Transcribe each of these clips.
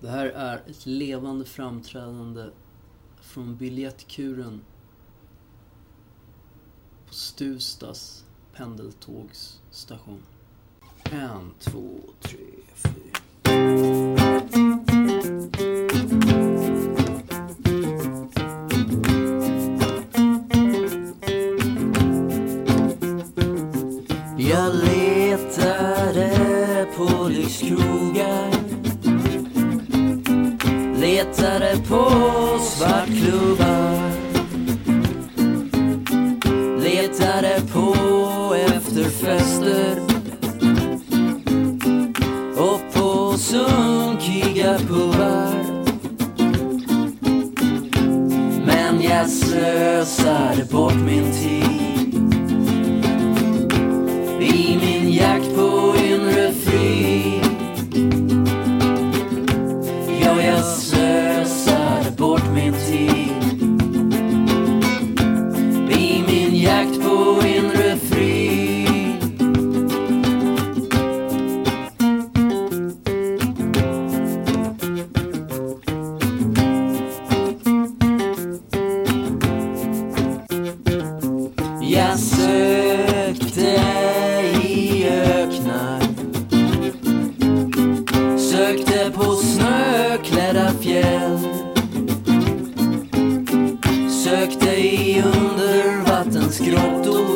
Det här är ett levande framträdande från biljettkuren på Stuvstas pendeltågsstation. En, två, tre, fyra. Jag letade på lyxkrogar tittade på svartklubbar. Letade på efterfester och på sunkiga pubar. Men jag slösade bort min tid. I min jakt på Jag sökte i öknar. Sökte på snöklädda fjäll. Sökte i undervattensgrottor.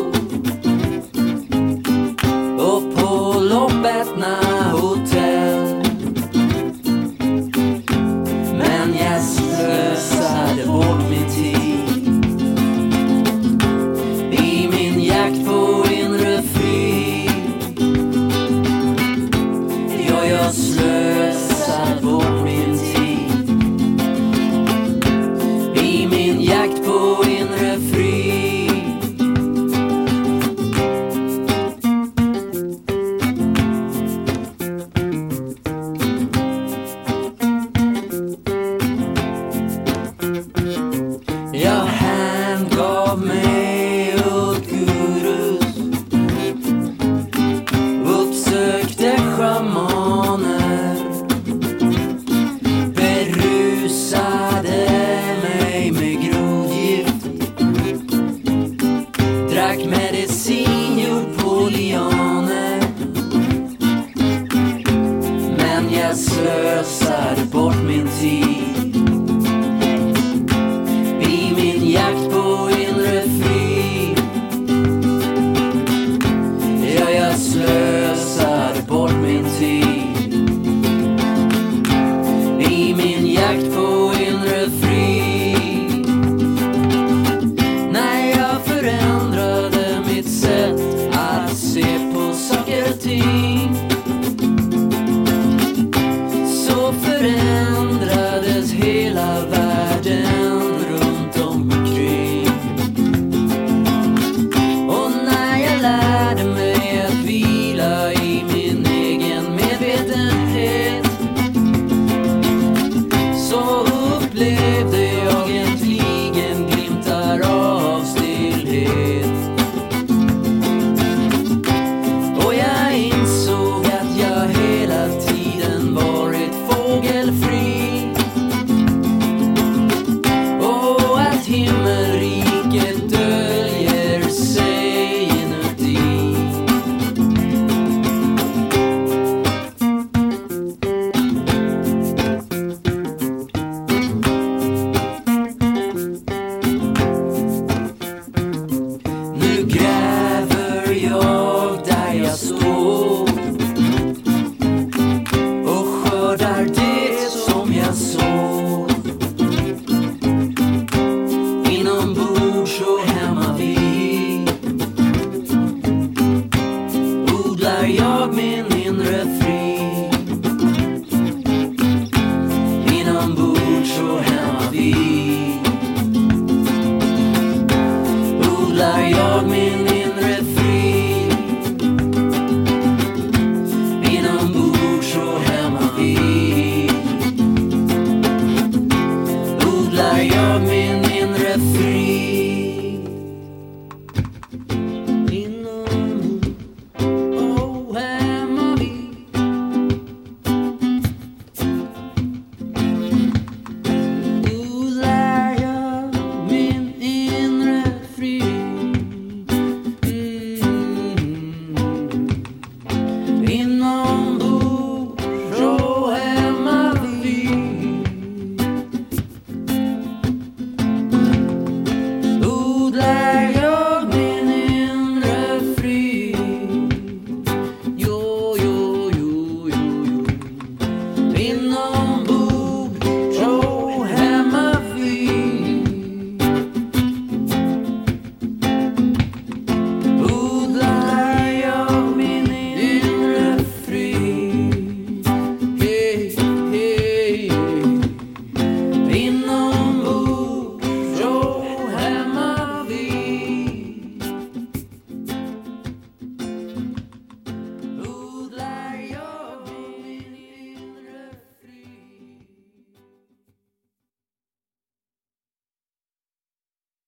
då förändrades hela världen. me